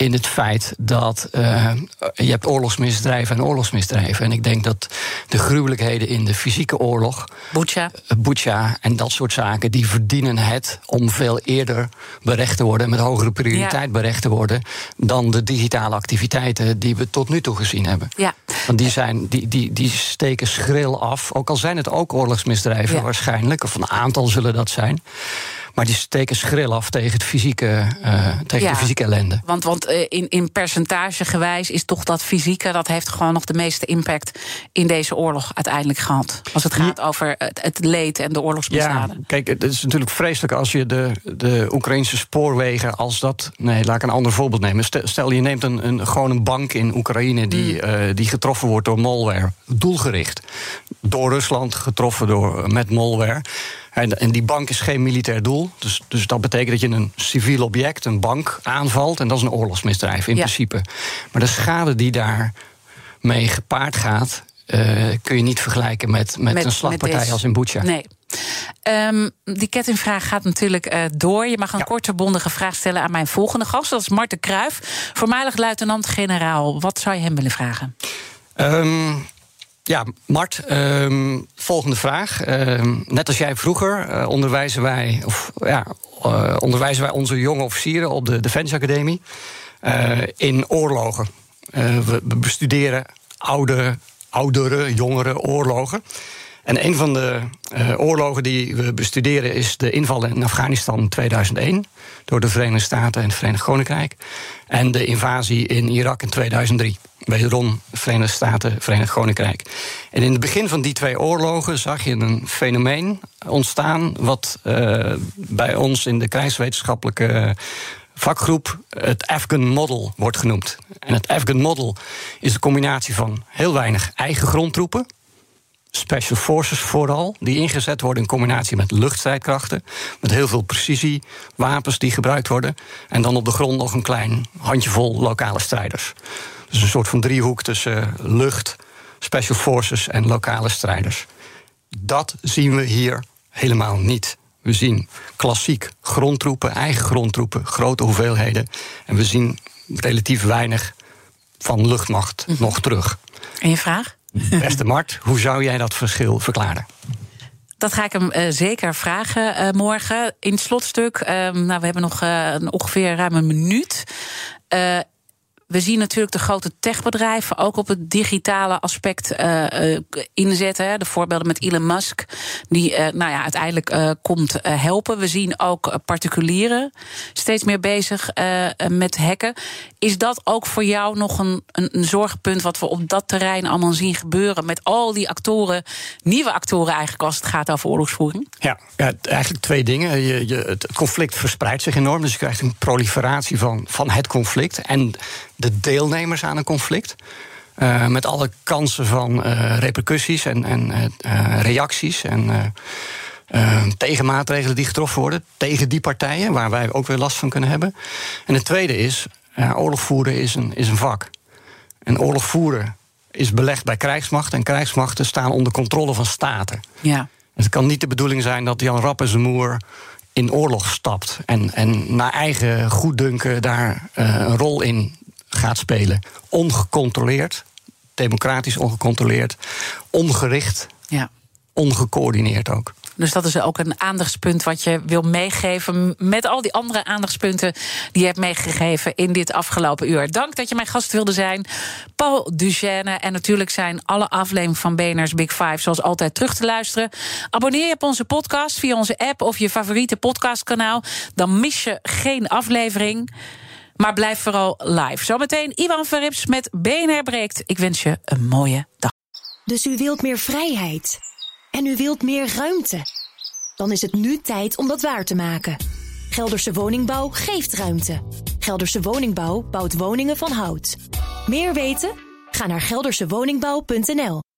in het feit dat uh, je hebt oorlogsmisdrijven en oorlogsmisdrijven. En ik denk dat de gruwelijkheden in de fysieke oorlog... Bucha. Bucha en dat soort zaken, die verdienen het... om veel eerder berecht te worden, met hogere prioriteit ja. berecht te worden... dan de digitale activiteiten die we tot nu toe gezien hebben. Ja. Want die, zijn, die, die, die steken schril af, ook al zijn het ook oorlogsmisdrijven ja. waarschijnlijk... of een aantal zullen dat zijn... Maar die steken schril af tegen, het fysieke, uh, tegen ja, de fysieke ellende. Want, want uh, in, in percentage gewijs is toch dat fysieke... dat heeft gewoon nog de meeste impact in deze oorlog uiteindelijk gehad. Als het gaat over het, het, leed en de oorlogsmisdaden. Ja, kijk, het is natuurlijk vreselijk als je de, de Oekraïnse spoorwegen... als dat... Nee, laat ik een ander voorbeeld nemen. Stel, je neemt een, een, gewoon een bank in Oekraïne... Die, mm. uh, die getroffen wordt door malware. Doelgericht. Door Rusland getroffen door, met malware... En, en, die bank is geen militair doel. Dus, dus dat betekent dat je een civiel object, een bank, aanvalt. En dat is een oorlogsmisdrijf in ja. principe. Maar de schade die daarmee gepaard gaat. Uh, kun je niet vergelijken met, met, met een slagpartij met als in Bucha. Nee. Um, die kettingvraag gaat natuurlijk uh, door. Je mag een ja. korte, bondige vraag stellen aan mijn volgende gast. Dat is Marten Kruijf, voormalig luitenant-generaal. Wat zou je hem willen vragen? Um, ja, Mart, um, volgende vraag. Um, net als jij vroeger uh, onderwijzen wij, of ja, uh, onderwijzen wij onze jonge officieren op de Defensie Academie uh, in oorlogen. we bestuderen oude, oudere, jongere oorlogen. En een van de uh, oorlogen die we bestuderen is de inval in Afghanistan in 2001 door de Verenigde Staten en het Verenigd Koninkrijk. En de invasie in Irak in 2003. Wederom Verenigde Staten, Verenigd Koninkrijk. En in het begin van die twee oorlogen zag je een fenomeen ontstaan. wat uh, bij ons in de krijgswetenschappelijke vakgroep het Afghan Model wordt genoemd. En het Afghan Model is een combinatie van heel weinig eigen grondtroepen special forces vooral, die ingezet worden in combinatie met luchtstrijdkrachten, met heel veel precisiewapens die gebruikt worden, en dan op de grond nog een klein handjevol lokale strijders. Dus een soort van driehoek tussen lucht, special forces en lokale strijders. Dat zien we hier helemaal niet. We zien klassiek grondtroepen, eigen grondtroepen, grote hoeveelheden. En we zien relatief weinig van luchtmacht mm -hmm. nog terug. En je vraag? Beste Mart, hoe zou jij dat verschil verklaren? Dat ga ik hem uh, zeker vragen uh, morgen. In het slotstuk, uh, nou, we hebben nog ongeveer ruim een minuut we zien natuurlijk de grote techbedrijven ook op het digitale aspect uh, inzetten. De voorbeelden met Elon Musk, die uh, nou ja, uiteindelijk komt helpen. We zien ook particulieren steeds meer bezig met hacken. Is dat ook voor jou nog een, een, zorgpunt wat we op dat terrein allemaal zien gebeuren? Met al die actoren, nieuwe actoren eigenlijk, als het gaat over oorlogsvoering? Ja, eigenlijk twee dingen. Je, het conflict verspreidt zich enorm, dus je krijgt een proliferatie van, van het conflict. En de deelnemers aan een conflict. Uh, met alle kansen van uh, repercussies en, en uh, reacties en tegenmaatregelen die getroffen worden tegen die partijen, waar wij ook weer last van kunnen hebben. En het tweede is, oorlog voeren is een, is een vak. En oorlog voeren is belegd bij krijgsmachten en krijgsmachten staan onder controle van staten. Ja. Het kan niet de bedoeling zijn dat Jan Rappenzemoer in oorlog stapt en, en naar eigen goeddunken daar een rol in gaat spelen. Ongecontroleerd, democratisch ongecontroleerd, ongericht, ja. ongecoördineerd ook. Dus dat is ook een aandachtspunt wat je wil meegeven. Met al die andere aandachtspunten die je hebt meegegeven in dit afgelopen uur. Dank dat je mijn gast wilde zijn. Paul Duchesne. En natuurlijk zijn alle afleveringen van BNR's Big Five zoals altijd terug te luisteren. Abonneer je op onze podcast via onze app of je favoriete podcastkanaal. Dan mis je geen aflevering. Maar blijf vooral live. Zometeen Ivan Verrips met BNR Breekt. Ik wens je een mooie dag. Dus u wilt meer vrijheid. En u wilt meer ruimte. Dan is het nu tijd om dat waar te maken. Gelderse Woningbouw geeft ruimte. Gelderse Woningbouw bouwt woningen van hout. Meer weten? Ga naar geldersewoningbouw.nl